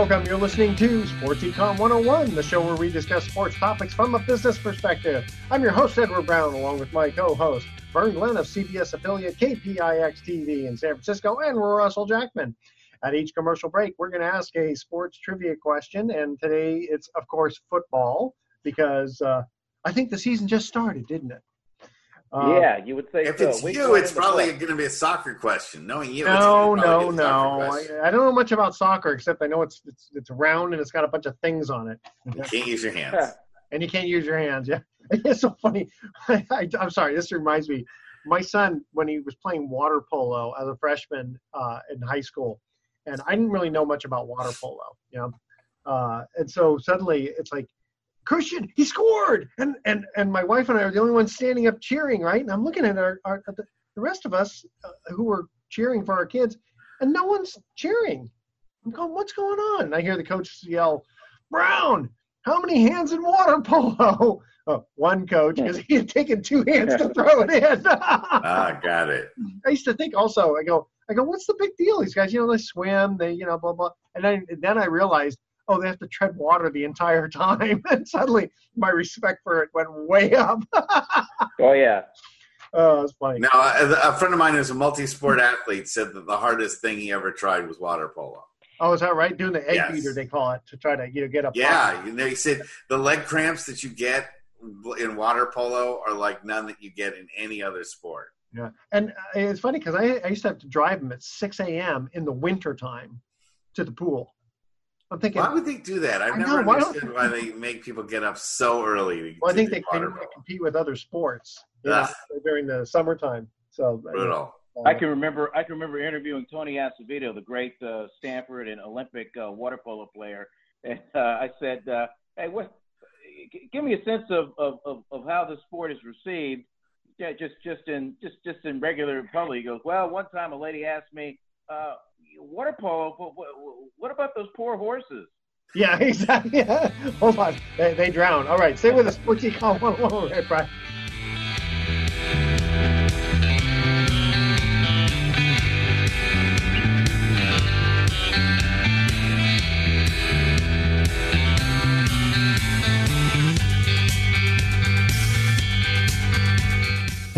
Welcome. You're listening to Sports Econ 101, the show where we discuss sports topics from a business perspective. I'm your host, Edward Brown, along with my co host, Vern Glenn of CBS affiliate KPIX TV in San Francisco, and Russell Jackman. At each commercial break, we're going to ask a sports trivia question, and today it's, of course, football, because uh, I think the season just started, didn't it? Uh, yeah, you would say if so. it's you, it's probably going to be a soccer question. Knowing you, no, no, no. I, I, don't know much about soccer except I know it's it's it's round and it's got a bunch of things on it. You can't use your hands, and you can't use your hands. Yeah, it's so funny. I, am sorry. This reminds me. My son, when he was playing water polo as a freshman uh, in high school, and I didn't really know much about water polo, you know, uh, and so suddenly it's like Christian, he scored, and and and my wife and I are the only ones standing up cheering, right? And I'm looking at our, our the, the rest of us uh, who were cheering for our kids, and no one's cheering. I'm going, what's going on? And I hear the coach yell, Brown, how many hands in water polo? Oh, one coach, because he had taken two hands to throw it in. ah, got it. I used to think also, I go, I go, what's the big deal? These guys, you know, they swim, they, you know, blah blah. And then then I realized oh, they have to tread water the entire time. and suddenly my respect for it went way up. oh, yeah. Oh, it's funny. Now, a friend of mine who's a multi-sport athlete said that the hardest thing he ever tried was water polo. Oh, is that right? Doing the egg yes. beater, they call it, to try to you know get up. Yeah, you know, he said the leg cramps that you get in water polo are like none that you get in any other sport. Yeah, and uh, it's funny because I, I used to have to drive them at 6 a.m. in the winter time to the pool. I'm thinking, why would they do that? I've never know, understood why, why they make people get up so early. Well, I think they can compete with other sports know, during the summertime. So brutal. Uh, I can remember. I can remember interviewing Tony Azevedo, the great uh, Stanford and Olympic uh, water polo player, and uh, I said, uh, "Hey, what? Give me a sense of, of, of, of how the sport is received." Yeah, just just in just just in regular public. He goes, "Well, one time a lady asked me." Water polo, what, what, what about those poor horses? Yeah, exactly. Oh Hold on. They, they drown. All right. Stay with us. Sports Econ 101. Right, Brian.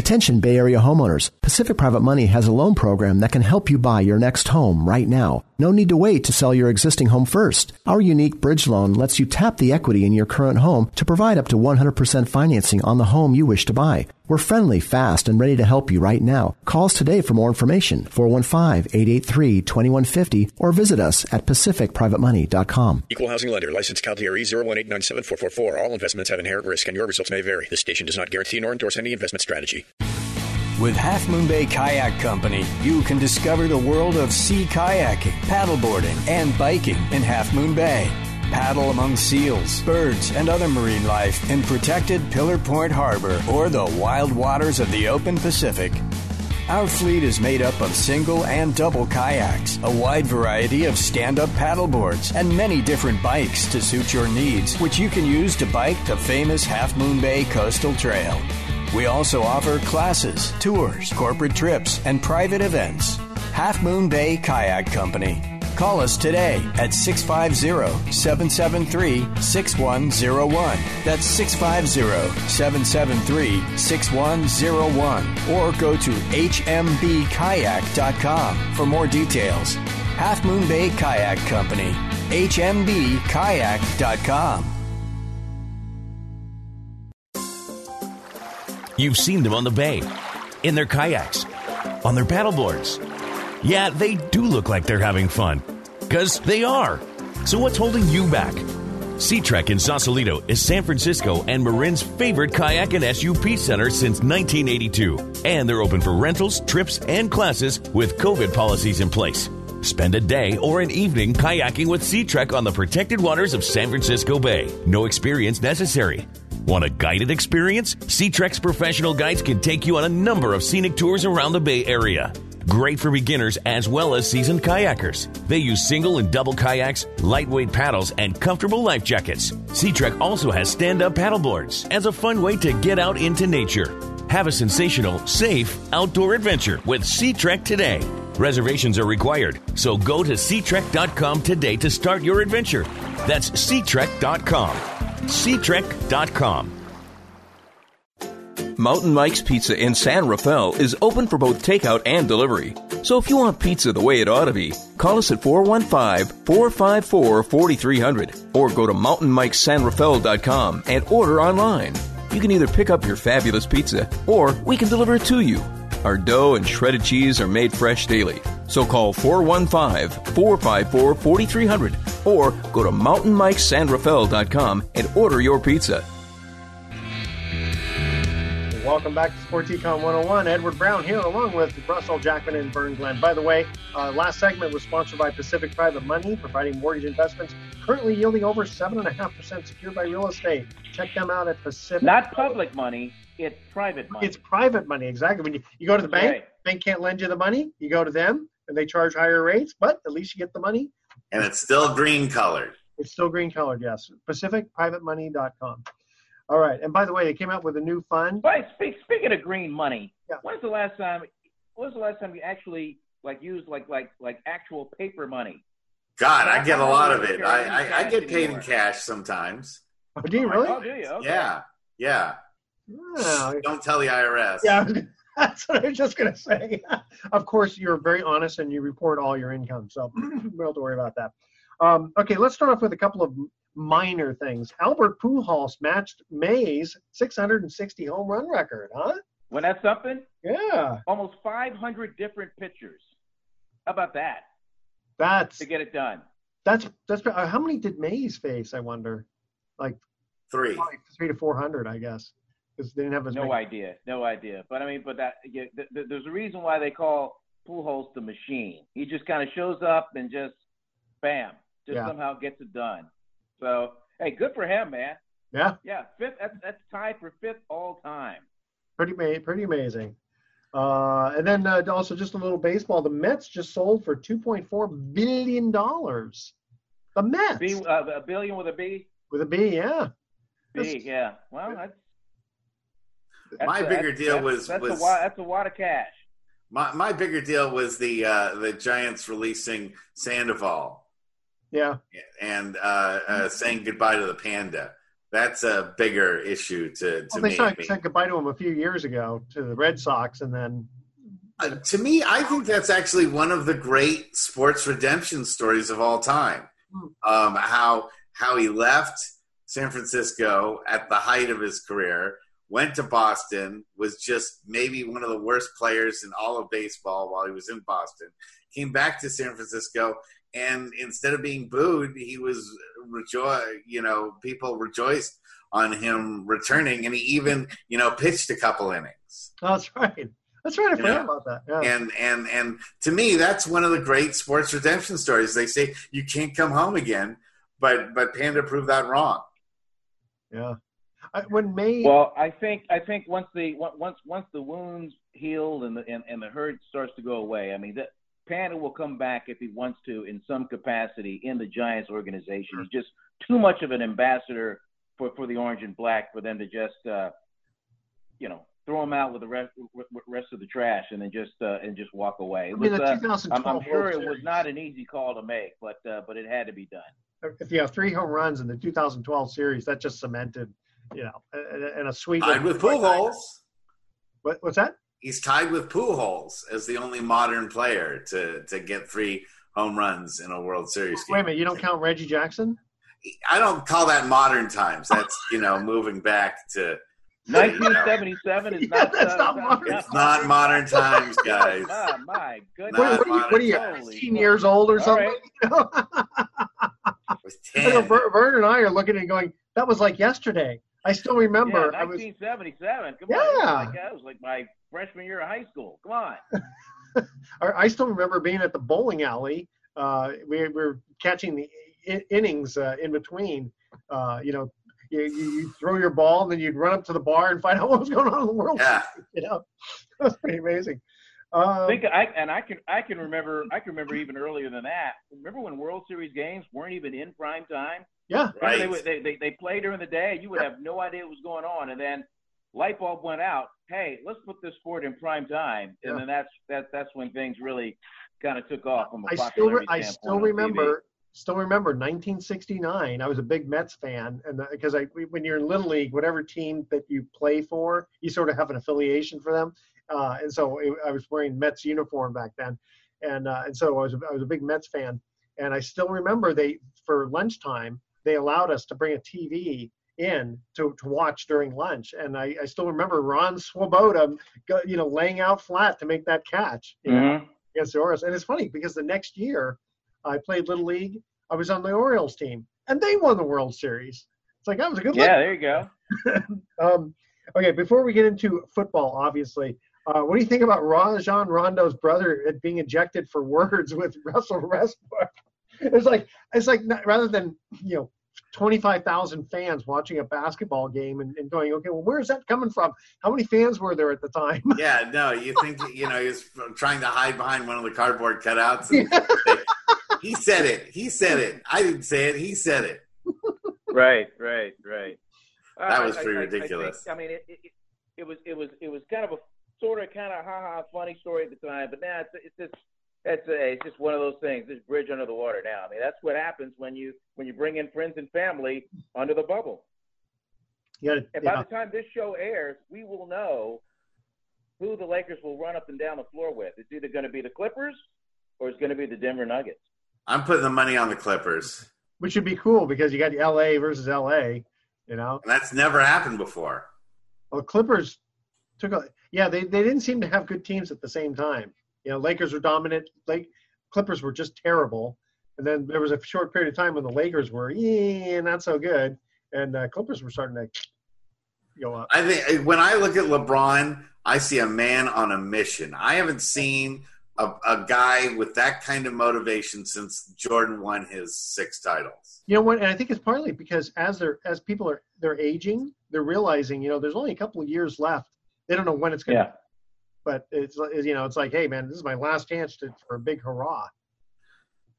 Attention Bay Area homeowners. Pacific Private Money has a loan program that can help you buy your next home right now. No need to wait to sell your existing home first. Our unique bridge loan lets you tap the equity in your current home to provide up to 100% financing on the home you wish to buy. We're friendly, fast, and ready to help you right now. Call us today for more information, 415-883-2150, or visit us at pacificprivatemoney.com. Equal housing lender, licensed CalTRE 018974444. All investments have inherent risk and your results may vary. This station does not guarantee nor endorse any investment strategy. With Half Moon Bay Kayak Company, you can discover the world of sea kayaking, paddleboarding, and biking in Half Moon Bay. Paddle among seals, birds, and other marine life in protected Pillar Point Harbor or the wild waters of the open Pacific. Our fleet is made up of single and double kayaks, a wide variety of stand up paddleboards, and many different bikes to suit your needs, which you can use to bike the famous Half Moon Bay Coastal Trail. We also offer classes, tours, corporate trips, and private events. Half Moon Bay Kayak Company. Call us today at 650 773 6101. That's 650 773 6101. Or go to hmbkayak.com for more details. Half Moon Bay Kayak Company. hmbkayak.com. You've seen them on the bay, in their kayaks, on their paddleboards. Yeah, they do look like they're having fun. Because they are. So what's holding you back? Sea Trek in Sausalito is San Francisco and Marin's favorite kayak and SUP center since 1982. And they're open for rentals, trips, and classes with COVID policies in place. Spend a day or an evening kayaking with Sea Trek on the protected waters of San Francisco Bay. No experience necessary. Want a guided experience? Sea Trek's professional guides can take you on a number of scenic tours around the Bay Area. Great for beginners as well as seasoned kayakers. They use single and double kayaks, lightweight paddles, and comfortable life jackets. Sea Trek also has stand-up paddleboards as a fun way to get out into nature. Have a sensational, safe outdoor adventure with Sea Trek today. Reservations are required, so go to SeaTrek.com today to start your adventure. That's SeaTrek.com. SeaTrek.com. Mountain Mike's Pizza in San Rafael is open for both takeout and delivery. So if you want pizza the way it ought to be, call us at 415-454-4300 or go to mountainmikesanrafael.com and order online. You can either pick up your fabulous pizza or we can deliver it to you. Our dough and shredded cheese are made fresh daily. So call 415-454-4300 or go to mountainmikesanrafael.com and order your pizza. Welcome back to Sports Econ 101. Edward Brown here, along with Russell Jackman and Vern Glenn. By the way, uh, last segment was sponsored by Pacific Private Money, providing mortgage investments currently yielding over 7.5% secured by real estate. Check them out at Pacific. Not public money, it's private money. It's private money, exactly. When you, you go to the bank, Right. bank can't lend you the money. You go to them, and they charge higher rates, but at least you get the money. And it's still green colored. It's still green colored, yes. PacificPrivateMoney.com. All right. And by the way, they came out with a new fund. But speak, speaking of green money, Yeah. when's the last time? When's the last time you actually like used like like like actual paper money? God, I get a lot of it. I, I, I get cash paid in cash sometimes. Oh, do you really? Oh, do you? Okay. Yeah, yeah. Oh, Don't tell the IRS. yeah. That's what I was just going to say. of course, you're very honest and you report all your income, so we don't have to worry about that. Um, okay, let's start off with a couple of minor things. Albert Pujols matched Mays' 660 home run record, huh? When that's something, Yeah, almost 500 different pitchers. How about that that's to get it done? that's that's uh, how many did Mays face? I wonder, like Three. three to four hundred, I guess, because they didn't have as No many. idea, no idea. But I mean, but that yeah, th- th- there's a reason why they call Pujols the machine. He just kind of shows up and just bam, just Yeah. somehow gets it done. So hey, good for him, man. Yeah, Yeah, fifth. That's, that's tied for fifth all time. pretty ma- pretty amazing. Uh, and then uh, also just a little baseball. The Mets just sold for 2.4 billion dollars. The Mets B, uh, a billion with a B. with a B, yeah. B, That's- yeah. Well, that's, that's My a- bigger that's- deal that's, was- that's was- a wad, that's a wad of cash. My my bigger deal was the uh, the Giants releasing Sandoval Yeah, and uh, uh, saying goodbye to the panda. That's a bigger issue to to well, they me. said, said goodbye to him a few years ago to the Red Sox, and then Uh, to me, I think that's actually one of the great sports redemption stories of all time. Um, how how he left San Francisco at the height of his career, went to Boston, was just maybe one of the worst players in all of baseball while he was in Boston. Came back to San Francisco, and instead of being booed, he was rejoice. You know, people rejoiced on him returning, and he even you know pitched a couple innings. oh, that's right. That's right. I forgot Yeah. about that. Yeah. and and and to me that's one of the great sports redemption stories they say you can't come home again but but panda proved that wrong yeah. I, when May, Well, I think I think once the once once the wounds heal and the and, and the hurt starts to go away, I mean that Panda will come back if he wants to in some capacity in the Giants organization. He's just too much of an ambassador for for the orange and black for them to just uh, you know throw him out with the rest with rest of the trash and then just uh, and just walk away. It I mean, was, the uh, 2012 I'm, I'm sure World it was not an easy call to make, but uh, but it had to be done. If you have three home runs in the 2012 series, that just cemented, you know, and, and a sweep. Tied with Pujols. What, what's that? He's tied with Pujols as the only modern player to to get three home runs in a World Series game. Wait a minute, you don't count Reggie Jackson? I don't call that modern times. That's you know moving back to. 1977 is not. that's not modern. It's not modern times, guys. Ah, my goodness. What, what, are you, what are you, Holy 15 years old or something? right. You know? was 10. Vern, Vern and I are looking and going, that was like yesterday. I still remember. Yeah, I was 1977. Come Yeah. on. It was, like, that was like my freshman year of high school. Come on. I I still remember being at the bowling alley. Uh, we, we were catching the I- innings uh, in between. Uh, you know, you, you, you throw your ball, and then you'd run up to the bar and find out what was going on in the world. Yeah. You know, that was pretty amazing. Um, think I and I can I can remember I can remember even earlier than that. Remember when World Series games weren't even in prime time? yeah, Remember They, Right. would- they, they they played during the day. You would have no idea what was going on, and then light bulb went out. Hey, let's put this sport in prime time, and Yeah. then that's that that's when things really kind of took off from a I still re- I still remember still remember 1969. I was a big Mets fan, and because I when you're in little league, whatever team that you play for, you sort of have an affiliation for them. Uh, and so it, I was wearing Mets uniform back then, and uh, and so I was a, I was a big Mets fan, and I still remember they for lunchtime they allowed us to bring a TV in to, to watch during lunch, and I, I still remember Ron Swoboda, you know, laying out flat to make that catch. You know? Mhm. against the Orioles. And it's funny because the next year I played Little League. I was on the Orioles team, and they won the World Series. It's like that was a good Yeah, there you go. Um, okay, before we get into football, obviously, uh, what do you think about Rajon Rondo's brother being ejected for words with Russell Westbrook? It's like it's like not, rather than you know. 25,000 fans watching a basketball game and, and going, okay, well, where's that coming from? How many fans were there at the time? Yeah, no, you think you know he was trying to hide behind one of the cardboard cutouts. And he said it. He said it. I didn't say it. He said it. Right, right, right. Uh, That was I- pretty I- I think- ridiculous. I, mean, it, it, it was it was it was kind of a sort of kind of ha ha funny story at the time, but now it's it's just it's a, it's just one of those things. This bridge under the water now. I mean, that's what happens when you when you bring in friends and family under the bubble. You gotta, And yeah. by the time this show airs, we will know who the Lakers will run up and down the floor with. It's either going to be the Clippers or it's going to be the Denver Nuggets. I'm putting the money on the Clippers, which would be cool because you got LA versus LA, you know. and that's never happened before. Well, Clippers took a yeah. They they didn't seem to have good teams at the same time. You know, Lakers were dominant. Like Clippers were just terrible, and then there was a short period of time when the Lakers were yeah not so good, and uh, Clippers were starting to go up. I think when I look at LeBron, I see a man on a mission. I haven't seen a, a guy with that kind of motivation since Jordan won his six titles. You know what? And I think it's partly because as they're as people are they're aging, they're realizing you know there's only a couple of years left. They don't know when it's going to Yeah. but it's you know it's like hey man this is my last chance to, for a big hurrah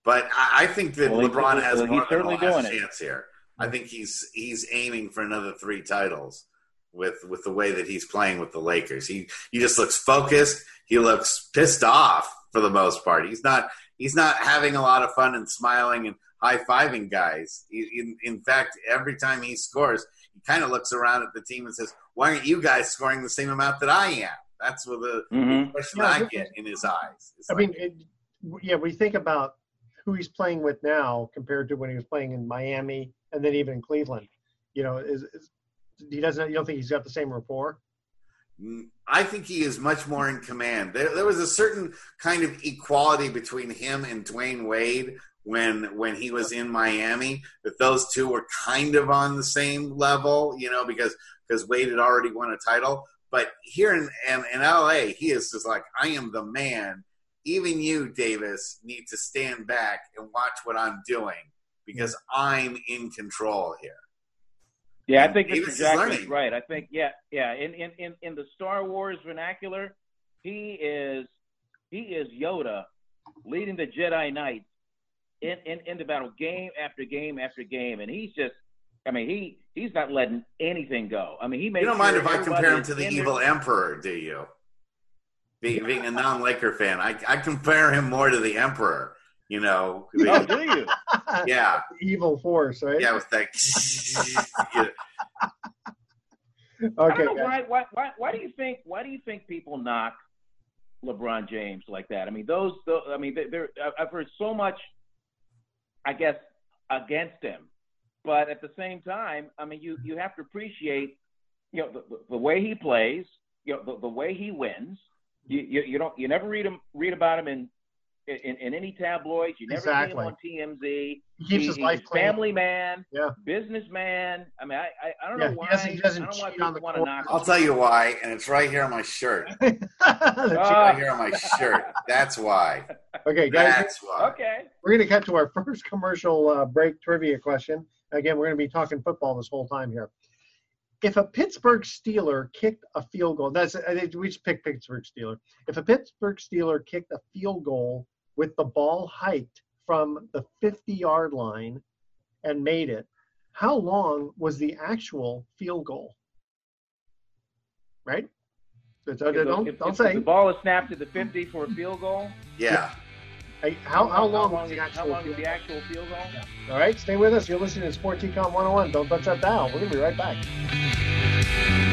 But I, I think that Well, he- LeBron has well, he's more than a certainly last doing it. chance here. I think he's he's aiming for another three titles with with the way that he's playing with the Lakers. He he just looks focused. He looks pissed off for the most part. He's not he's not having a lot of fun and smiling and high fiving guys. He, in in fact, every time he scores, he kind of looks around at the team and says, "Why aren't you guys scoring the same amount that I am?" That's what the Mhm. question Yeah, I get in his eyes. It's i like, mean it, yeah we think about who he's playing with now compared to when he was playing in miami and then even in cleveland you know is, is he doesn't you don't think he's got the same rapport I think he is much more in command. There, there was a certain kind of equality between him and Dwyane Wade when when he was in Miami. That those two were kind of on the same level, you know, because because Wade had already won a title. But here in, in in LA, he is just like, I am the man. Even you, Davis, need to stand back and watch what I'm doing because I'm in control here. Yeah, I think Davis Mr. is Jackson is learning. right. I think yeah, yeah. In, in in in the Star Wars vernacular, he is he is Yoda leading the Jedi Knights in, in into battle game after game after game, and he's just I mean, he he's not letting anything go. I mean, he made. You don't mind if I compare him to the evil there- emperor, do you? Being, being a non-Laker fan, I, I compare him more to the emperor. You know, Oh, do you? yeah, Evil force, right? yeah, with that. yeah. Okay. don't know guys. why, why, why, why do you think why do you think people knock LeBron James like that? I mean, those, those I mean, they're, they're, I've heard so much, I guess, against him, but at the same time, I mean, you you have to appreciate, you know, the, the, way he plays, you know, the, the way he wins. You, you you don't you never read him read about him in in, in any tabloids. You never Exactly. see him on TMZ. He keeps his life clean. family man, Yeah. businessman. I mean, I I, I don't Yeah, know he why. doesn't- he doesn't I don't know why cheat on people the want to court. knock. I'll tell you why, and it's right here on my shirt. The Ah. right here on my shirt. That's why. Okay, guys, That's why. Okay. we're going to cut to our first commercial uh, break trivia question. Again, we're going to be talking football this whole time here. If a Pittsburgh Steeler kicked a field goal, that's we just picked Pittsburgh Steeler. If a Pittsburgh Steeler kicked a field goal with the ball hiked from the 50-yard line and made it, how long was the actual field goal? Right? So, so If the- don't if, don't if say the ball is snapped at the 50 for a field goal. Yeah. Hey, how, how long was is, the how actual long is field the actual field goal? All right, stay with us. You're listening to Sport Econ 101. Don't touch that dial. We're going to be right back.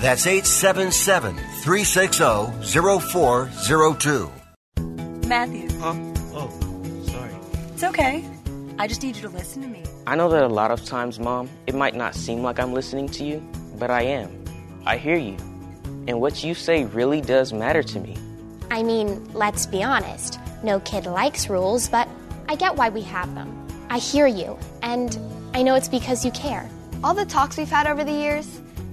That's 877 360 0402. Matthew. Huh? Oh, sorry. It's okay. I just need you to listen to me. I know that a lot of times, Mom, it might not seem like I'm listening to you, but I am. I hear you. And what you say really does matter to me. I mean, let's be honest. No kid likes rules, but I get why we have them. I hear you, and I know it's because you care. All the talks we've had over the years,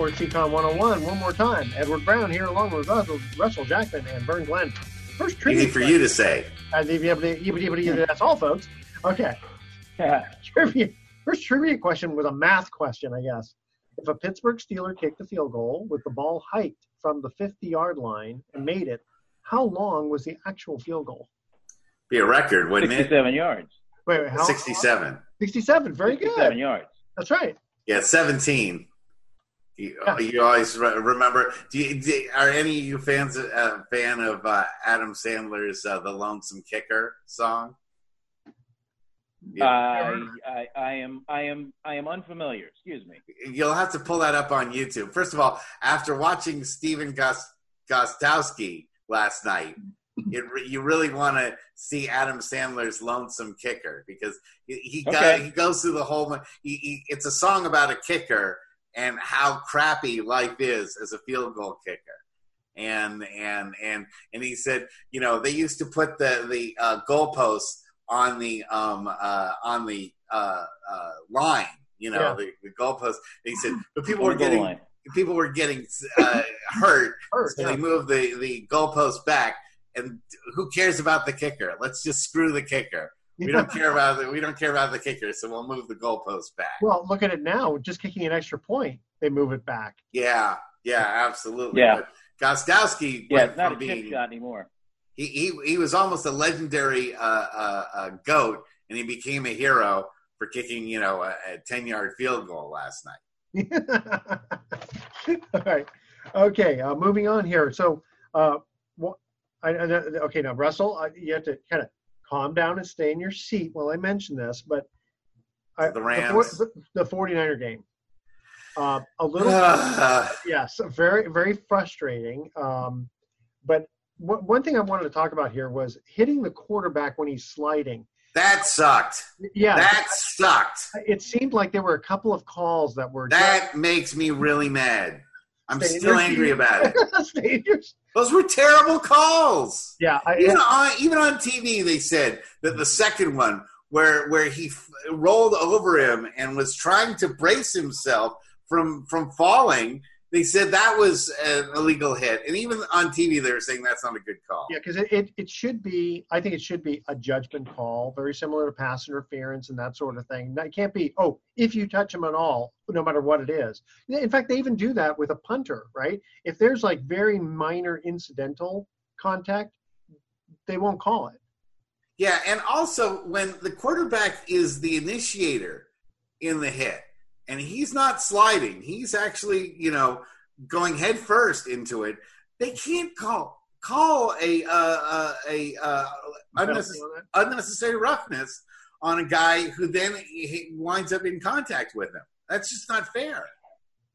Sports Econ 101. One more time, Edward Brown here, along with Russell, Russell Jackman and Vern Glenn. First trivia Easy for you to say. That's all, folks. Okay. trivia. First trivia question was a math question, I guess. If a Pittsburgh Steeler kicked a field goal with the ball hiked from the 50 yard line and made it, how long was the actual field goal? Be a record, wouldn't 67 it? yards. Wait, wait how? 67. 67. Very 67 good. yards. That's right. Yeah, 17. You, you always re- remember. Do you, do, are any of you fans uh, fan of uh, Adam Sandler's uh, "The Lonesome Kicker" song? I, I, I am I am I am unfamiliar. Excuse me. You'll have to pull that up on YouTube. First of all, after watching Stephen Gos- Gostkowski last night, it, re- you really want to see Adam Sandler's "Lonesome Kicker" because he he, go- Okay. he goes through the whole. He, he, it's a song about a kicker and how crappy life is as a field goal kicker. And and and and he said, you know, they used to put the the uh, goalposts on the um uh, on the uh, uh, line, you know, Yeah. the, the goalpost. He said, but people were getting line. people were getting uh, hurt, Hurt, so yeah. they moved the the goalpost back. And who cares about the kicker? Let's just screw the kicker. We don't care about the, we don't care about the kicker, so we'll move the goalpost back. Well, look at it now. Just kicking an extra point, they move it back. Yeah, yeah, absolutely. Yeah. But Gostkowski Yeah, it's not a chip being shot anymore. he, he he was almost a legendary uh, uh, uh, goat, and he became a hero for kicking you know a, a ten yard field goal last night. All right. Okay. Uh, moving on here. So, uh, what? I, I, okay. Now, Russell, uh, you have to kind of calm down and stay in your seat while I mention this. But I, The Rams. the, the 49er game. Uh, a little. Yes. Very, very frustrating. Um, but one one thing I wanted to talk about here was hitting the quarterback when he's sliding. That sucked. Yeah. that sucked. It seemed like there were a couple of calls that were That makes me really mad. I'm Stay in still your angry seat. about it. Stay in your- Those were terrible calls. Yeah, I, even on even on TV, they said that the second one, where where he f- rolled over him and was trying to brace himself from from falling, they said that was an illegal hit. And even on TV, they were saying that's not a good call. Yeah, because it, it, it should be, I think it should be a judgment call, very similar to pass interference and that sort of thing. It can't be, oh, if you touch him at all, no matter what it is. In fact, they even do that with a punter, right? If there's like very minor incidental contact, they won't call it. Yeah, and also when the quarterback is the initiator in the hit, and he's not sliding, he's actually you know going head first into it. They can't call call a uh, uh, a uh, unnecessary, unnecessary roughness on a guy who then he winds up in contact with him. That's just not fair.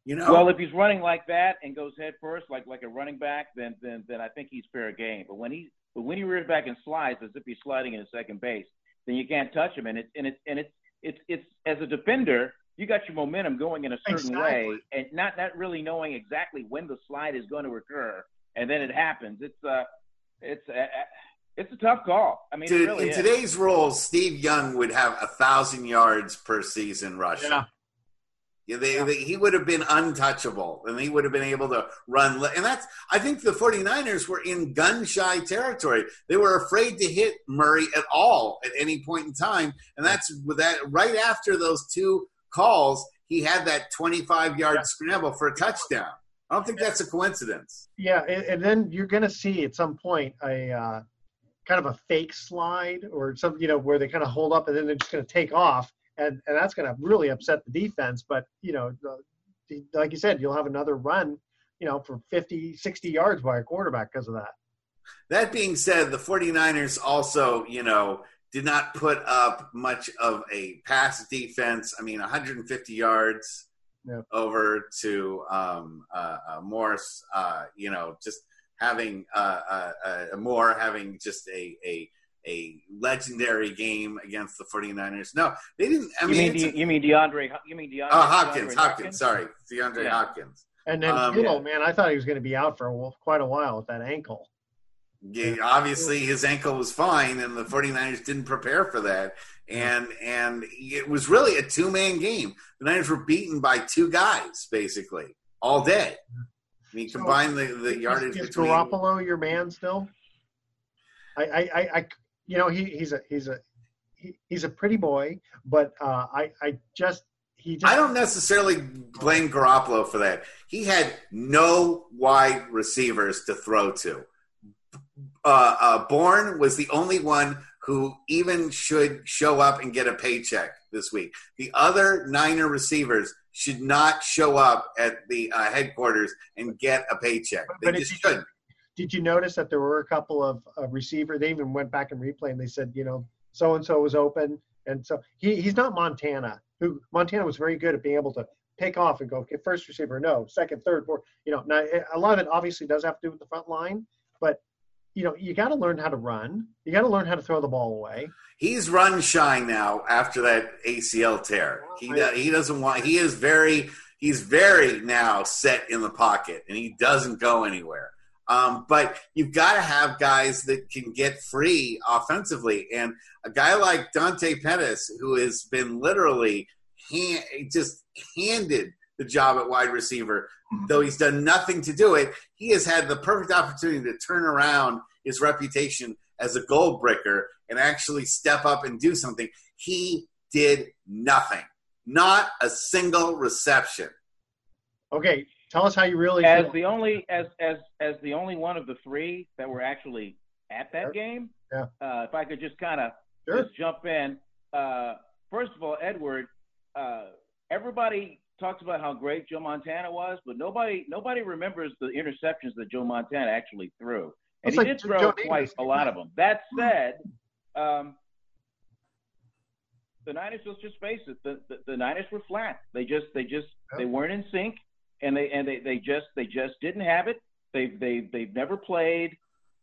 You know. Well, if he's running like that and goes head first, like like a running back, then then then I think he's fair game. But when he but when he rears back and slides as if he's sliding in second base, then you can't touch him. And it's and it's and it's it's it's as a defender, you got your momentum going in a certain way, and not not really knowing exactly when the slide is going to occur, and then it happens. It's uh it's uh, it's a tough call. I mean, Dude, really in is. today's rules, Steve Young would have a thousand yards per season rushing. Yeah. Yeah, they, they, he would have been untouchable and he would have been able to run. And that's, I think the 49ers were in gun shy territory. They were afraid to hit Murray at all at any point in time. And that's with that right after those two calls, he had that 25 yard scramble for a touchdown. I don't think that's a coincidence. Yeah, and, then you're going to see at some point a uh, kind of a fake slide or some, you know, where they kind of hold up and then they're just going to take off, and and that's going to really upset the defense. But you know, like you said, you'll have another run, you know, for 50, 60 yards by a quarterback because of that. That being said, the 49ers also, you know, did not put up much of a pass defense. I mean, 150 yards Yeah. over to um, uh, uh, Morse, uh, you know, just having uh, uh, uh, Moore having just a, a a legendary game against the 49ers. No, they didn't. I you mean, mean it's De, you mean DeAndre? You mean DeAndre? a, oh, Hopkins, DeAndre Hopkins, sorry, DeAndre Yeah. Hopkins. And then Um, Kittle, man, I thought he was going to be out for a, quite a while with that ankle. Yeah, obviously, his ankle was fine, and the 49ers didn't prepare for that. And and it was really a two man game. The Niners were beaten by two guys basically all day. I mean, combine the, the yardage is, between. Garoppolo your man still? I, I, I, you know, he, he's a he's a he, he's a pretty boy, but uh, I I just he just. I don't necessarily blame Garoppolo for that. He had no wide receivers to throw to. Uh, uh, Bourne was the only one who even should show up and get a paycheck this week. The other Niner receivers should not show up at the uh, headquarters and get a paycheck. They But just did shouldn't. Did you notice that there were a couple of uh, receiver? They even went back and replay, and they said, you know, so and so was open, and so he he's not Montana. Who Montana was very good at being able to pick off and go, okay, first receiver, no, second, third, fourth. You know, now a lot of it obviously does have to do with the front line, but you know, you got to learn how to run. You got to learn how to throw the ball away. He's run shy now after that ACL tear. He he doesn't want. He is very he's very now set in the pocket, and he doesn't go anywhere. Um, but you've got to have guys that can get free offensively, and a guy like Dante Pettis, who has been literally hand, just handed the job at wide receiver, though he's done nothing to do it. He has had the perfect opportunity to turn around his reputation as a gold breaker and actually step up and do something. He did nothing, not a single reception. Okay, tell us how you really as feel. the only as as as the only one of the three that were actually at that game. Yeah. Uh, if I could just kind of Sure. just jump in. Uh, first of all, Edward, uh, everybody talks about how great Joe Montana was, but nobody nobody remembers the interceptions that Joe Montana actually threw, and It's he like did Joe throw Davis. a lot of them. That said, um, the Niners, let's just face it, the, the, the Niners were flat. They just they just they weren't in sync, and they and they, they just they just didn't have it. They they they've never played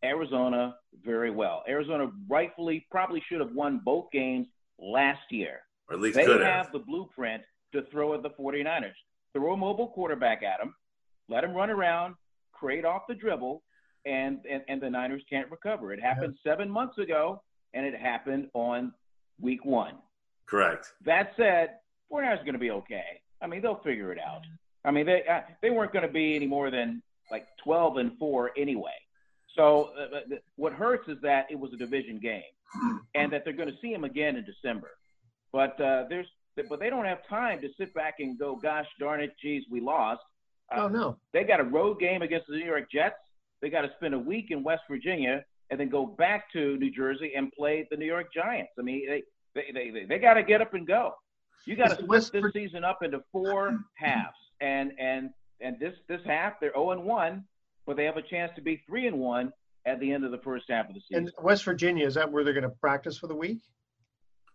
Arizona very well. Arizona rightfully probably should have won both games last year. Or at least they could have have. the blueprint to throw at the 49ers. Throw a mobile quarterback at them, let him run around, create off the dribble, and and, and the Niners can't recover. It happened seven months ago, and it happened on week one. Correct. That said, 49ers are going to be okay. I mean, they'll figure it out. I mean, they uh, they weren't going to be any more than like 12 and four anyway. So uh, uh, what hurts is that it was a division game, and that they're going to see him again in December. But uh, there's but they don't have time to sit back and go, gosh darn it, geez, we lost. Uh, Oh no. They got a road game against the New York Jets. They got to spend a week in West Virginia and then go back to New Jersey and play the New York Giants. I mean, they they they, they, they got to get up and go. You got to split this season up into four halves, and and and this this half they're zero and one, but they have a chance to be three and one at the end of the first half of the season. And West Virginia is that where they're going to practice for the week?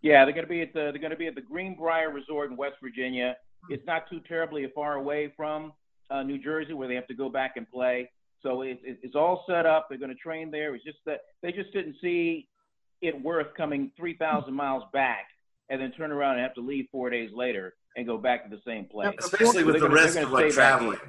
Yeah, they're going to be at the they're going to be at the Greenbrier Resort in West Virginia. It's not too terribly far away from uh, New Jersey, where they have to go back and play. So it, it, it's all set up. They're going to train there. It's just that they just didn't see it worth coming 3,000 miles back and then turn around and have to leave four days later and go back to the same place. Especially with the gonna- risk of like traveling.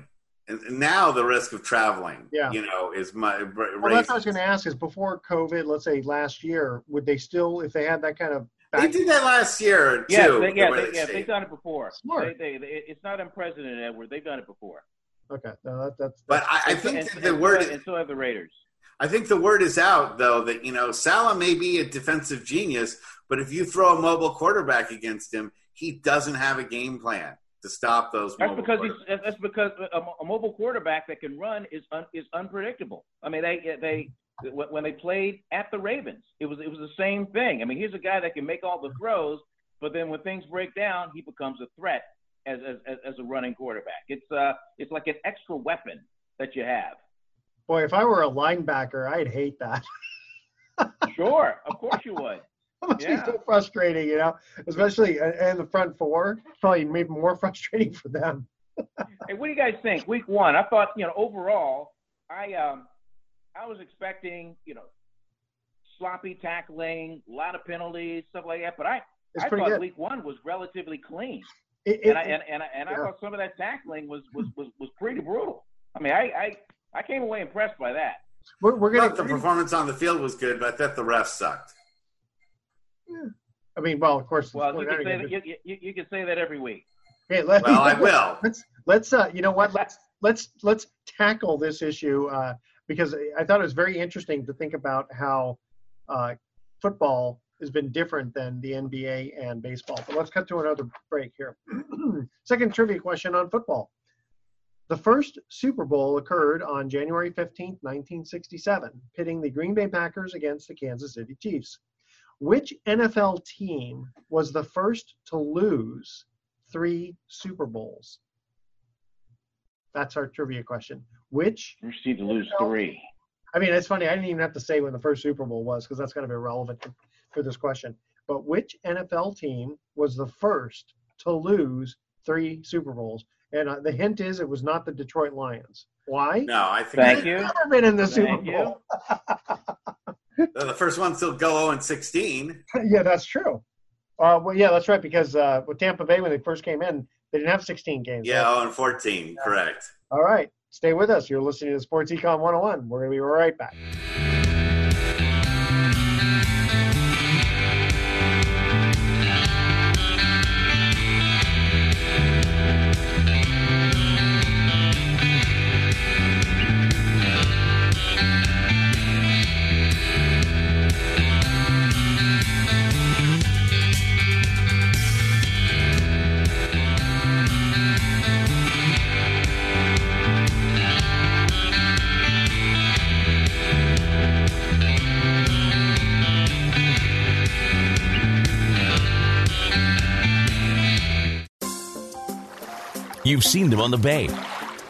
And and now the risk of traveling, Yeah. you know, is my Well, that's what I was going to ask. Is before COVID, let's say last year, would they still, if they had that kind of They did that last year too. Yeah, they, yeah, the they, yeah, they've done it before. Smart. They, they, they, it's not unprecedented, Edward. They've done it before. Okay, no, that, that's. But I, I think and- that the and so- word and so have the Raiders. I think the word is out though that you know Salah may be a defensive genius, but if you throw a mobile quarterback against him, he doesn't have a game plan to stop those. That's because he's, that's because a, a mobile quarterback that can run is un, is unpredictable. I mean, they they when when they played at the Ravens, it was it was the same thing. I mean, here's a guy that can make all the throws, but then when things break down, he becomes a threat as as as, as a running quarterback. It's uh it's like an extra weapon that you have. Boy, if I were a linebacker, I'd hate that. Sure, of course you would. That must Yeah. be so frustrating, you know, especially in in the front four. Probably maybe more frustrating for them. Hey, what do you guys think? Week one, I thought you know overall, I um, I was expecting you know sloppy tackling, a lot of penalties, stuff like that. But I It's I thought good. week one was relatively clean, It- and I and and, I- and I thought some of that tackling was was was, was pretty brutal. I mean, I, I I came away impressed by that. we're, we're gonna. Thought the performance on the field was good, but I thought the refs sucked. I mean, well, of course. Well, you we're can say that. You, you, you can say that every week. Okay, let, Well, I will. Let's let's uh, you know what? Let's let's let's tackle this issue uh, because I thought it was very interesting to think about how uh, football has been different than the NBA and baseball. But let's cut to another break here. Second trivia question on football. The first Super Bowl occurred on January 15th, 1967, pitting the Green Bay Packers against the Kansas City Chiefs. Which NFL team was the first to lose three Super Bowls? That's our trivia question. Which? First team to lose three. I mean, it's funny. I didn't even have to say when the first Super Bowl was because that's kind of irrelevant for this question. But which NFL team was the first to lose three Super Bowls? And uh, the hint is it was not the Detroit Lions. Why? No, I think Thank they've you. Never been in the Super Thank you. Bowl. The first one still go 0 and 16. yeah, that's true. Uh, well, yeah, that's right. Because uh, with Tampa Bay, when they first came in, they didn't have 16 games. Yeah, right? 0 and 14. Correct. All right. Stay with us. You're listening to Sports Econ 101. We're going to be right back. You've seen them on the bay,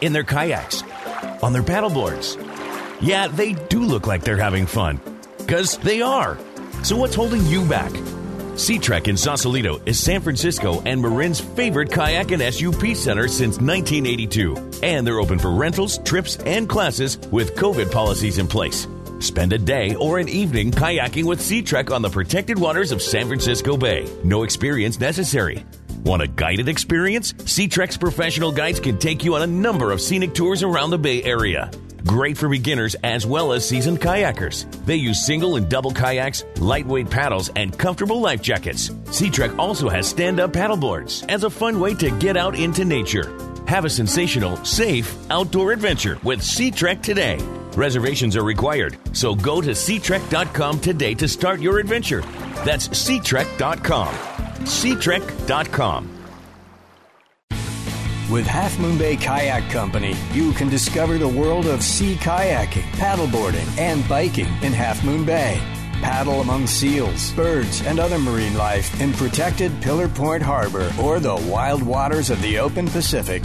in their kayaks, on their paddleboards. Yeah, they do look like they're having fun. Because they are. So what's holding you back? Sea Trek in Sausalito is San Francisco and Marin's favorite kayak and SUP center since 1982. And they're open for rentals, trips, and classes with COVID policies in place. Spend a day or an evening kayaking with Sea Trek on the protected waters of San Francisco Bay. No experience necessary. Want a guided experience? Sea Trek's professional guides can take you on a number of scenic tours around the Bay Area. Great for beginners as well as seasoned kayakers. They use single and double kayaks, lightweight paddles, and comfortable life jackets. Sea Trek also has stand up paddleboards as a fun way to get out into nature. Have a sensational, safe outdoor adventure with Sea Trek today. Reservations are required, so go to SeaTrek.com today to start your adventure. That's SeaTrek.com. SeaTrek.com. With Half Moon Bay Kayak Company, you can discover the world of sea kayaking, paddleboarding, and biking in Half Moon Bay. Paddle among seals, birds, and other marine life in protected Pillar Point Harbor or the wild waters of the open Pacific.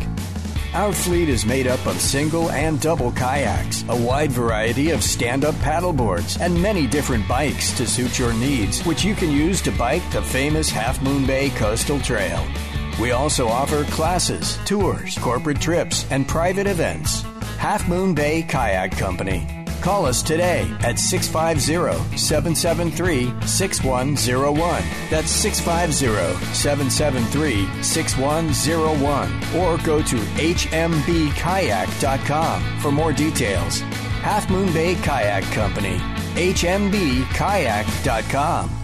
Our fleet is made up of single and double kayaks, a wide variety of stand up paddleboards, and many different bikes to suit your needs, which you can use to bike the famous Half Moon Bay Coastal Trail. We also offer classes, tours, corporate trips, and private events. Half Moon Bay Kayak Company. Call us today at 650 773 6101. That's 650 773 6101. Or go to HMBKayak.com for more details. Half Moon Bay Kayak Company. HMBKayak.com.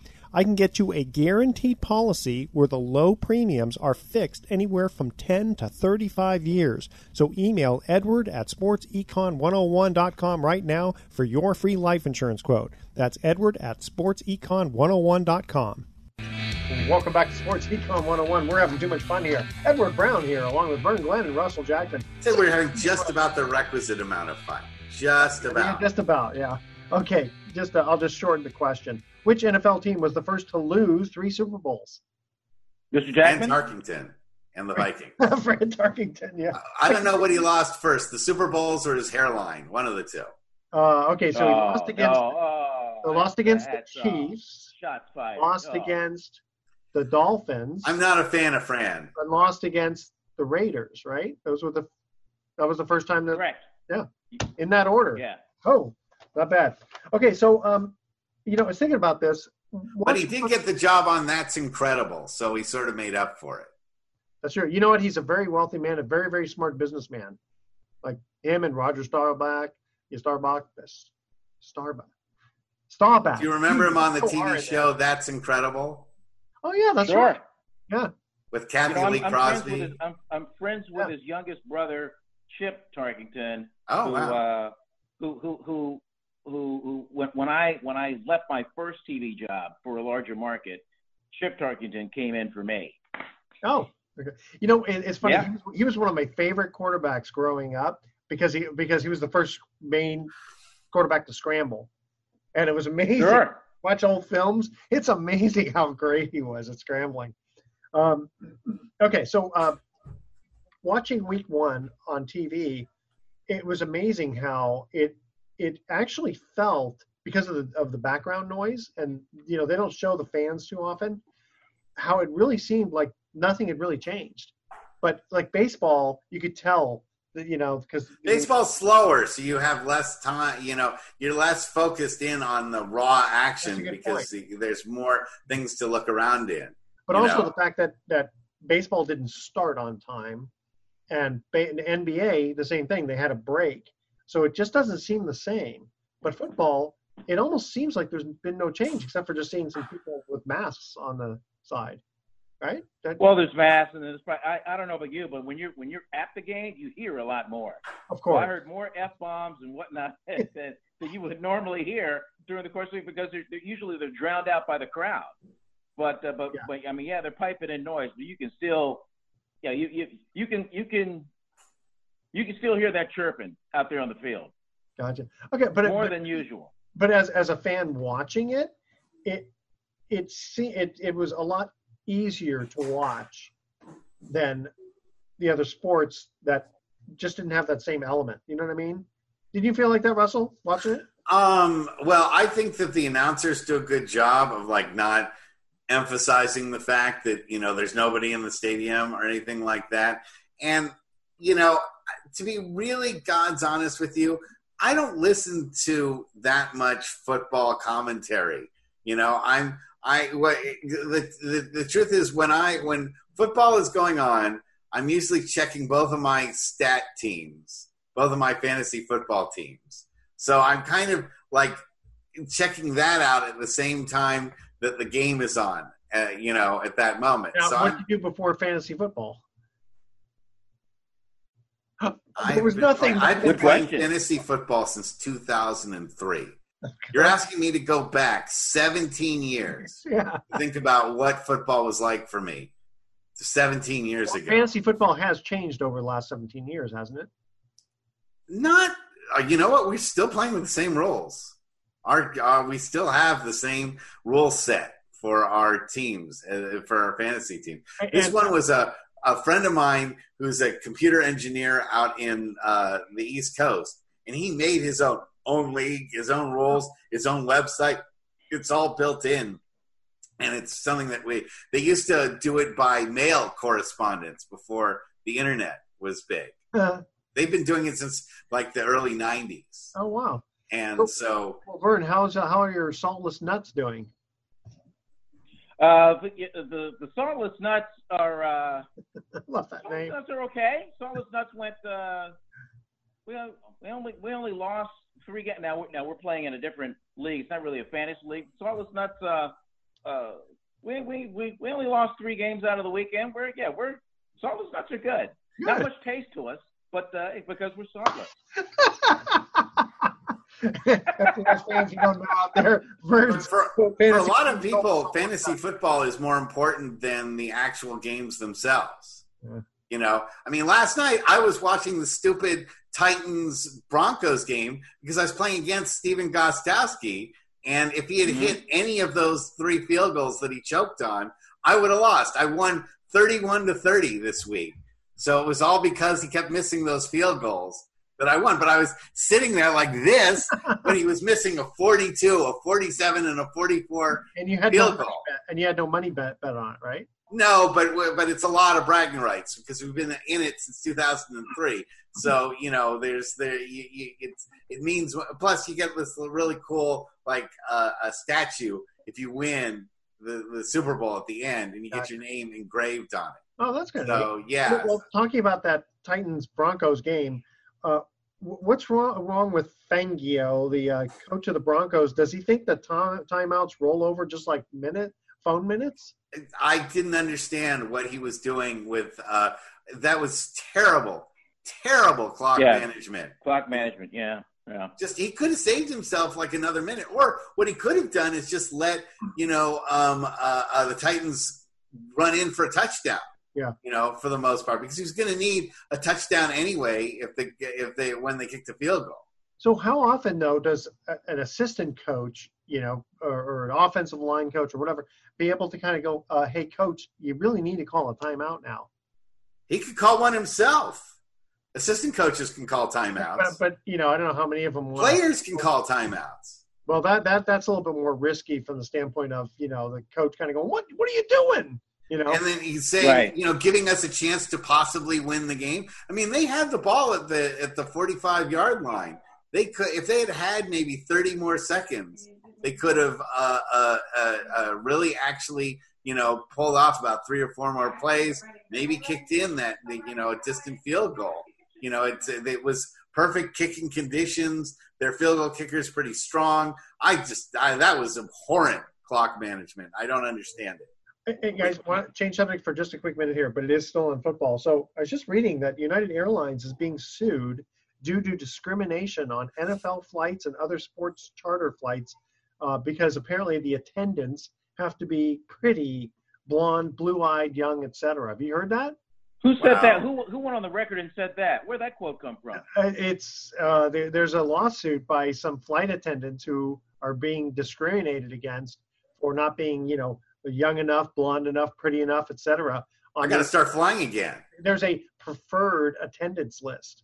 I can get you a guaranteed policy where the low premiums are fixed anywhere from 10 to 35 years. So email edward at sportsecon101.com right now for your free life insurance quote. That's edward at sportsecon101.com. Welcome back to Sports Econ 101. We're having too much fun here. Edward Brown here, along with Vern Glenn and Russell Jackman. Say we're having just about the requisite amount of fun. Just Yeah, about. just about, yeah. Okay, just uh, I'll just shorten the question. Which NFL team was the first to lose three Super Bowls? Mr. Jackman? And Tarkenton and the Vikings. Fred Tarkenton, yeah. I don't know what he lost first, the Super Bowls or his hairline. One of the two. Uh, okay, so he Oh, lost against no, oh, they lost against the that's, uh, Chiefs, Shots fired. lost Oh. against the Dolphins, I'm not a fan of Fran. and lost against the Raiders. Right? Those were the that was the first time that Correct. yeah, in that order. Yeah. Oh, not bad. Okay, so um, you know, I was thinking about this. But he did get the job on That's Incredible, so he sort of made up for it. That's true. You know what? He's a very wealthy man, a very, very smart businessman. Like him and Roger Starbuck. yeah, Starbuck, Starbuck, Staubach. Do you remember him on the So. TV show That's Incredible Oh yeah, that's Sure. right. Yeah. with You Kathy know, I'm, Lee I'm friends with Crosby? his, I'm, I'm friends with his youngest brother, Chip Tarkenton. Oh, who, wow. Uh, who who who who who when, when I when I left my first TV job for a larger market, Chip Tarkenton came in for me. Oh, okay. you know, it, it's funny. Yeah. He, was, he was one of my favorite quarterbacks growing up because he because he was the first main quarterback to scramble, and it was amazing. Sure. Watch old films. It's amazing how great he was at scrambling. Um, okay, so uh, watching Week One on TV, it was amazing how it it actually felt because of the of the background noise, and you know they don't show the fans too often. How it really seemed like nothing had really changed, but like baseball, you could tell that you know because Baseball's slower, so you have less time. You know, you're less focused in on the raw action because the, there's more things to look around in. but also know? the fact that that baseball didn't start on time, and ba- and NBA the same thing. They had a break, so it just doesn't seem the same. But football, it almost seems like there's been no change except for just seeing some people with masks on the side, right? That- Well, there's masks, and there's probably, I I don't know about you, but when you're when you're at the game, you hear a lot more. Of course. I heard more f bombs and whatnot than, than you would normally hear during the course of the week because they're, they're usually they're drowned out by the crowd. But uh, but but I mean, yeah, they're piping in noise, but you can still, yeah, you you you can you can you can still hear that chirping out there on the field Gotcha. Okay, but it- more but- than usual. but as as a fan watching it, it it se- it it was a lot easier to watch than the other sports that just didn't have that same element. You know what I mean? Did you feel like that, Russell, watching it? Um, well, I think that the announcers do a good job of like not emphasizing the fact that you know there's nobody in the stadium or anything like that. And you know, to be really God's honest with you, I don't listen to that much football commentary. You know, I'm I what the, the the truth is when I when football is going on, I'm usually checking both of my stat teams, both of my fantasy football teams. So I'm kind of like checking that out at the same time that the game is on, uh, you know, at that moment. Now, so what I'm, did you do before fantasy football? I've there was been nothing. playing- I've been playing question. fantasy football since 2003. You're asking me to go back 17 years. Yeah. Think about what football was like for me 17 years ago. Fantasy football has changed over the last 17 years, hasn't it? Not, uh, you know what? We're still playing with the same rules. Our, uh, we still have the same rule set for our teams, uh, for our fantasy team. This And- one was a, a friend of mine who's a computer engineer out in uh, the East Coast, and he made his own own league, his own rules, his own website. It's all built in, and it's something that we they used to do it by mail correspondence before the internet was big. Uh, They've been doing it since like the early '90s, oh wow. and so Well, Vern, how's how are your saltless nuts doing? Uh, the, the saltless nuts are uh, love that saltless name. nuts are okay. Saltless nuts went. Uh, we we only we only lost three games. Now we're, now we're playing in a different league. It's not really a fantasy league. Saltless nuts. Uh, uh, we, we we we only lost three games out of the weekend. We're yeah we're saltless nuts are good. Not much taste to us, but uh, because we're saltless. Fans don't know out there. For, for, for a lot of people, fantasy football is more important than the actual games themselves. Yeah. You know, I mean, last night I was watching the stupid Titans Broncos game because I was playing against Stephen Gostkowski. and if he had Mm-hmm. hit any of those three field goals that he choked on, I would have lost. I won thirty-one to thirty this week, so it was all because he kept missing those field goals that I won. But I was sitting there like this when he was missing a forty-two, a forty-seven, and a forty-four and you had field no money goal. bet, and you had no money bet bet on it, right? No, but but it's a lot of bragging rights because we've been in it since 2003. So you know, there's there you, you, it's it means plus you get this really cool like uh, a statue if you win the, the Super Bowl at the end and you get your name engraved on it. Oh, that's good. So yeah, Well, talking about that Titans Broncos game, uh, what's wrong wrong with Fangio, the uh, coach of the Broncos? Does he think the time, timeouts roll over just like minute phone minutes? I didn't understand what he was doing with uh, that was terrible, terrible clock Yeah. management. Clock management, yeah, yeah. just he could have saved himself like another minute or what he could have done is just let you know um, uh, uh, the titans run in for a touchdown Yeah. you know for the most part because he was going to need a touchdown anyway if they if they when they kicked the field goal So how often though does a- an assistant coach, you know, or, or an offensive line coach or whatever, be able to kind of go, uh, "Hey, coach, you really need to call a timeout now." he could call one himself assistant coaches can call timeouts But, but you know, I don't know how many of them. players can call timeouts Well, that that that's a little bit more risky from the standpoint of you know the coach kind of going, "What what are you doing?" You know, and then he's saying, Right. you know, giving us a chance to possibly win the game. I mean, they had the ball at the at the 45 yard line. They could, if they had had maybe 30 more seconds, they could have uh, uh, uh, uh, really actually, you know, pulled off about three or four more plays. Maybe kicked in that, you know, a distant field goal. You know, it's it was perfect kicking conditions. Their field goal kicker is pretty strong. I just I, that was abhorrent clock management. I don't understand it. Hey, guys, want to change subject for just a quick minute here, but it is still on football. So I was just reading that United Airlines is being sued due to discrimination on NFL flights and other sports charter flights uh, because apparently the attendants have to be pretty, blonde, blue-eyed, young, etc. Have you heard that? Who said Wow. that? Who who went on the record and said that? Where'd that quote come from? Uh, It's uh, there, there's a lawsuit by some flight attendants who are being discriminated against for not being, you know, young enough, blonde enough, pretty enough, etc. I got to start flying again. There's a preferred attendance list.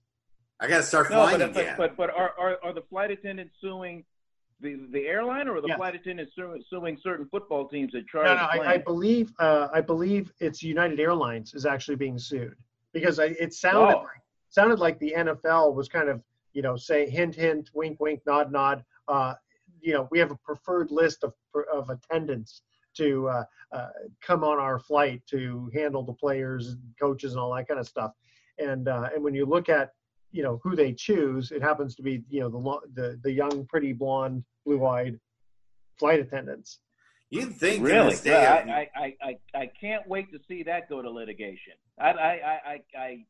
I got to start No, flying but, again. but but but are, are are the flight attendants suing the the airline or are the Yes. flight attendants suing, suing certain football teams that try No, to no, I, I believe uh, I believe it's United Airlines is actually being sued because I, it sounded Oh. like, sounded like the NFL was kind of you know say hint hint wink wink nod nod uh, you know we have a preferred list of of attendants to uh, uh, come on our flight to handle the players and coaches and all that kind of stuff and uh, and when you look at you know who they choose it happens to be you know the lo- the, the young pretty blonde blue eyed flight attendants You'd think really. this day Yeah, of- I, I, I, I can't wait to see that go to litigation. I I I I. I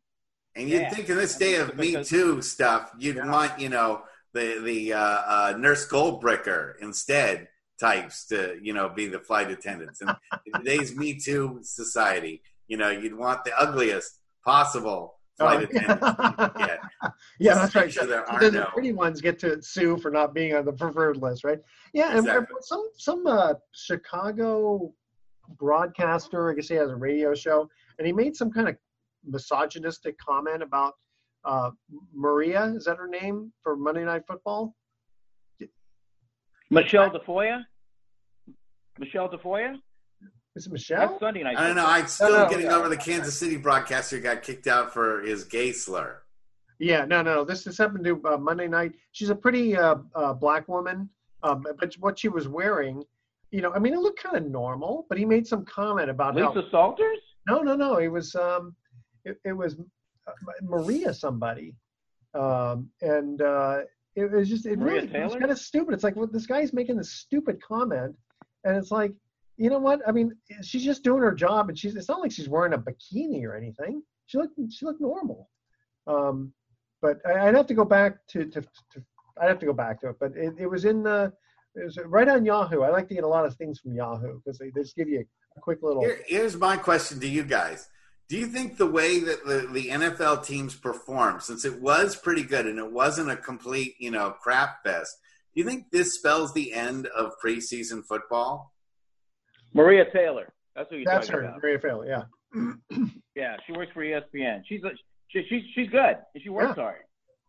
And you'd yeah. think in this day of Me Too stuff, you'd want, you know, the the uh, uh, nurse Goldbricker instead types to, you know, be the flight attendants. And in today's Me Too society, you know, you'd want the ugliest possible flight Oh, attendants you get. Yeah, that's right. Sure there are then the pretty ones get to sue for not being on the preferred list, right? Yeah, and some some uh, Chicago broadcaster, I guess he has a radio show, and he made some kind of misogynistic comment about uh, Maria. Is that her name for Monday Night Football? Michelle Tafoya. Michelle Tafoya. Is it Michelle? That's Sunday night. I don't know. I'm still No, no. getting over the Kansas City broadcaster got kicked out for his gay slur. Yeah, no, no. This this happened to uh, Monday night. She's a pretty uh, uh, black woman, um, but what she was wearing, you know, I mean, it looked kind of normal. But he made some comment about how Lisa Salters. No, no, no. It was um, it, it was uh, Maria somebody, um, and uh, it was just it Maria really it was kind of stupid. It's like well, this guy's making this stupid comment, and it's like, you know what? I mean, she's just doing her job, and she's it's not like she's wearing a bikini or anything. She looked she looked normal, um, but I, I'd have to go back to to, to I'd have to go back to it, but it, it was in the it was right on Yahoo. I like to get a lot of things from Yahoo because they, they just give you a, a quick little. Here, here's my question to you guys. Do you think the way that the, the NFL teams performed, since it was pretty good and it wasn't a complete, you know, crap fest, do you think this spells the end of preseason football? Maria Taylor. That's who you're That's talking her, about. Maria Taylor. Yeah. Yeah, she works for ESPN. She's a, she, she's she's good and she works Yeah. hard.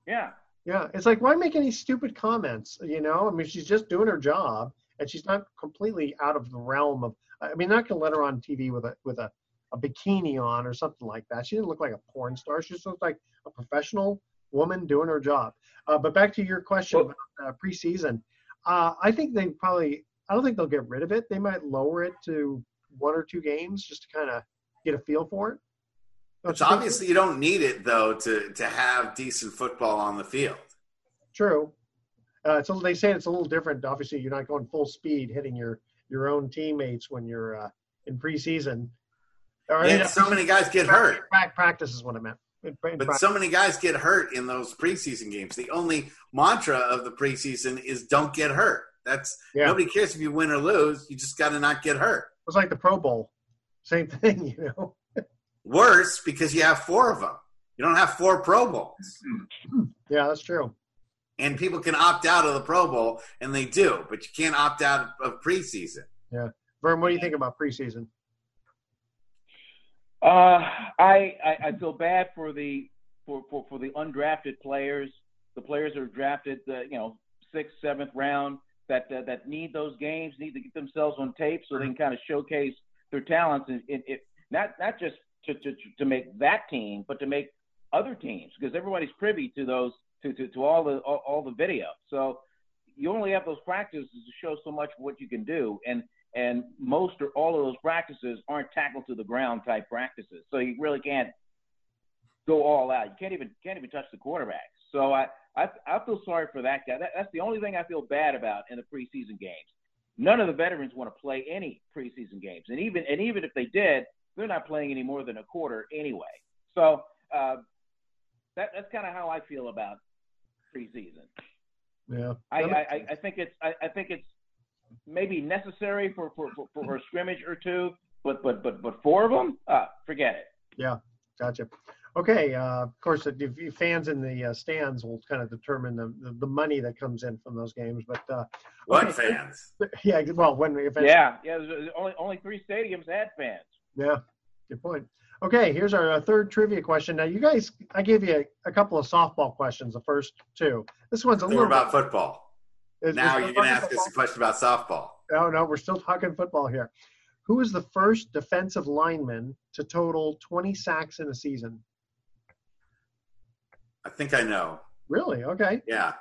Yeah. Yeah, it's like why make any stupid comments? You know, I mean, she's just doing her job, and she's not completely out of the realm of. I mean, not gonna let her on TV with a with a, a bikini on or something like that. She didn't look like a porn star. She just looked like a professional woman doing her job. Uh, but back to your question about uh, preseason, uh, I think they probably. I don't think they'll get rid of it. They might lower it to one or two games just to kind of get a feel for it. Don't It's you so? obviously you don't need it though to to have decent football on the field. True. Uh, so they say it's a little different. Obviously, you're not going full speed hitting your your own teammates when you're uh, in preseason. Or, Yeah, so many guys get hurt. Practice is what I meant. In- in But practice. so many guys get hurt in those preseason games. The only mantra of the preseason is don't get hurt. That's Yeah. nobody cares if you win or lose. You just got to not get hurt. It's like the Pro Bowl. Same thing, you know. Worse because you have four of them. You don't have four Pro Bowls. Yeah, that's true. And people can opt out of the Pro Bowl, and they do, but you can't opt out of preseason. Yeah. Vern, what do you think about preseason? Uh, I, I I feel bad for the for, for, for the undrafted players, the players that are drafted, the you know sixth, seventh round that uh, that need those games, need to get themselves on tape so they can kind of showcase their talents and it, it not not just to, to to make that team, but to make other teams because everybody's privy to those to, to, to all the all, all the video. So you only have those practices to show so much what you can do, and and most or all of those practices aren't tackle to the ground type practices. So you really can't go all out. You can't even can't even touch the quarterback. So I I, I feel sorry for that guy. That, that's the only thing I feel bad about in the preseason games. None of the veterans want to play any preseason games, and even and even if they did, they're not playing any more than a quarter anyway. So uh, that that's kind of how I feel about preseason. Yeah. I, I, I- think it's I, I think it's maybe necessary for, for, for, for a scrimmage or two, but but but but four of them, uh, forget it. Yeah, gotcha. Okay, uh, of course, the the fans in the uh, stands will kind of determine the, the, the money that comes in from those games. But uh, What okay. fans? Yeah, well, when if it's, Yeah, yeah. Only only three stadiums had fans. Yeah, good point. Okay, here's our uh, third trivia question. Now, you guys, I gave you a, a couple of softball questions, the first two. This one's a They little were about bit- football. Is- now is you're going to football- ask us a question about softball. No, no, we're still talking football here. Who was the first defensive lineman to total 20 sacks in a season? I think I know. Really? Okay. Yeah.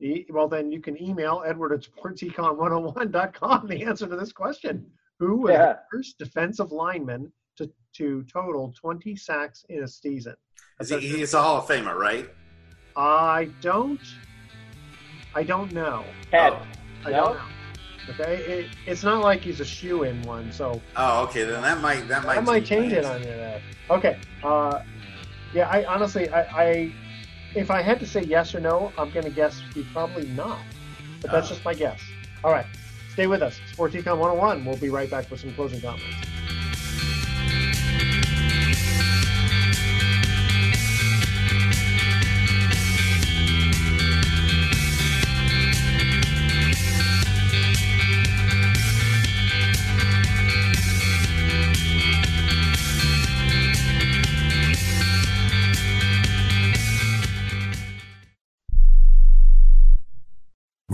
E- Well, then you can email Edward at sportsecon101.com the answer to this question. Who was Yeah. the first defensive lineman to, to total 20 sacks in a season? Is he, he's a Hall of Famer, right? I don't. I don't know. Head. I don't know. Okay, it, it's not like he's a shoe in one, so Oh, okay. Then that might that might I might change it on you. There. Okay. Uh, yeah, I honestly, I, I, if I had to say yes or no, I'm going to guess he's probably not. But that's Oh. just my guess. All right, stay with us. Sports Econ 101. We'll be right back with some closing comments.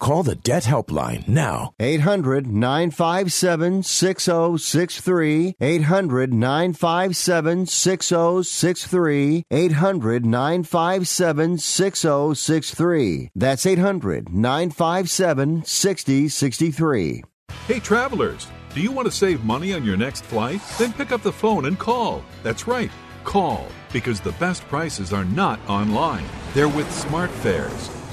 Call the Debt Helpline now. 800 957 6063. 800 957 6063. 800 957 6063. That's 800 957 6063. Hey, travelers, do you want to save money on your next flight? Then pick up the phone and call. That's right, call, because the best prices are not online. They're with SmartFares.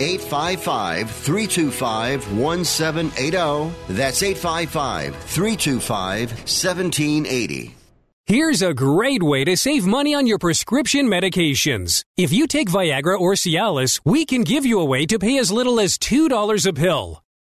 855 325 1780. That's 855 325 1780. Here's a great way to save money on your prescription medications. If you take Viagra or Cialis, we can give you a way to pay as little as $2 a pill.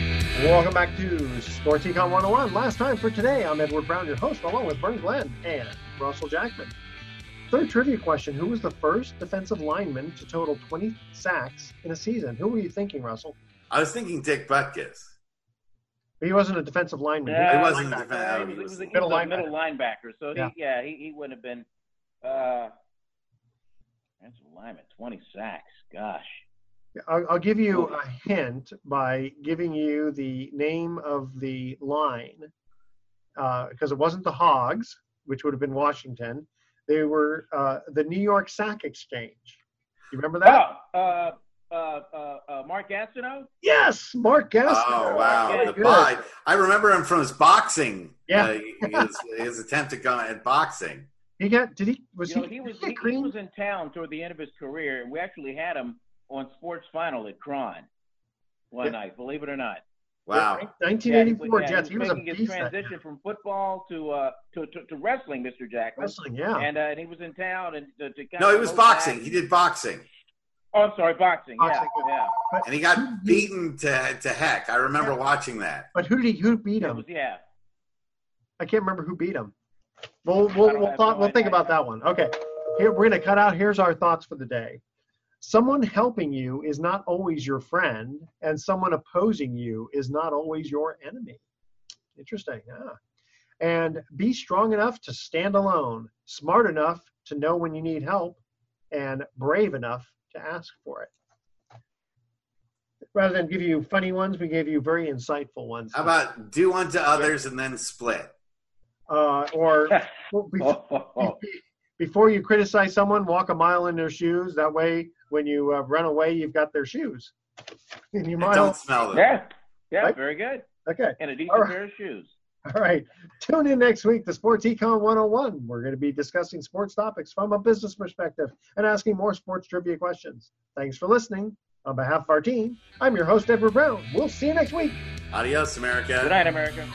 Welcome back to Sports Econ 101. Last time for today, I'm Edward Brown, your host, along with Vern Glenn and Russell Jackman. Third trivia question Who was the first defensive lineman to total 20 sacks in a season? Who were you thinking, Russell? I was thinking Dick Butkus. He wasn't a defensive lineman. Yeah, he wasn't a linebacker. defensive- He was, he was a, he Middle was a linebacker. middle linebacker. So Yeah. he, yeah, he, he wouldn't have been. Uh, that's a lineman, twenty sacks. Gosh. I'll, I'll give you a hint by giving you the name of the line because it wasn't the Hogs, which would have been Washington. They were uh, the New York Sack Exchange. You remember that? Oh, uh, uh, uh, uh, Mark Gastineau. Yes, Mark Gastineau. Oh wow! Very The good. I remember him from his boxing. Yeah. uh, his, his attempt at going at boxing. He got? Did he? Was You know, he? he was he he, get he green? was in town toward the end of his career, and we actually had him on Sports Final at KRON one Yeah. night. Believe it or not. Wow. 1984 yeah, Jets. He He was was making his beast. that transition from football to, uh, to, to to wrestling, Mr. Jackman. Wrestling, yeah. And uh, and he was in town, and to, to kind No, of he was boxing. back- He did boxing, Oh, I'm sorry, boxing. Boxing, yeah, yeah. and he got beaten to to heck. I remember watching that. But who did he? Who beat him? was, yeah. I can't remember who beat him. We'll we'll, we'll, thought, no we'll think about that one. Okay, here we're gonna cut out. Here's our thoughts for the day. Someone helping you is not always your friend, and someone opposing you is not always your enemy. Interesting, yeah. And be strong enough to stand alone, smart enough to know when you need help, and brave enough to ask for it. Rather than give you funny ones, we gave you very insightful ones. How about do unto others and then split? uh, or before, before you criticize someone, walk a mile in their shoes. That way, when you uh, run away, you've got their shoes. And you And mile. don't smell them. Yeah, yeah, Right? very good. Okay. And a decent All right. pair of shoes. All right. Tune in next week to Sports Econ 101. We're going to be discussing sports topics from a business perspective and asking more sports trivia questions. Thanks for listening. On behalf of our team, I'm your host, Edward Brown. We'll see you next week. Adios, America. Good night, America.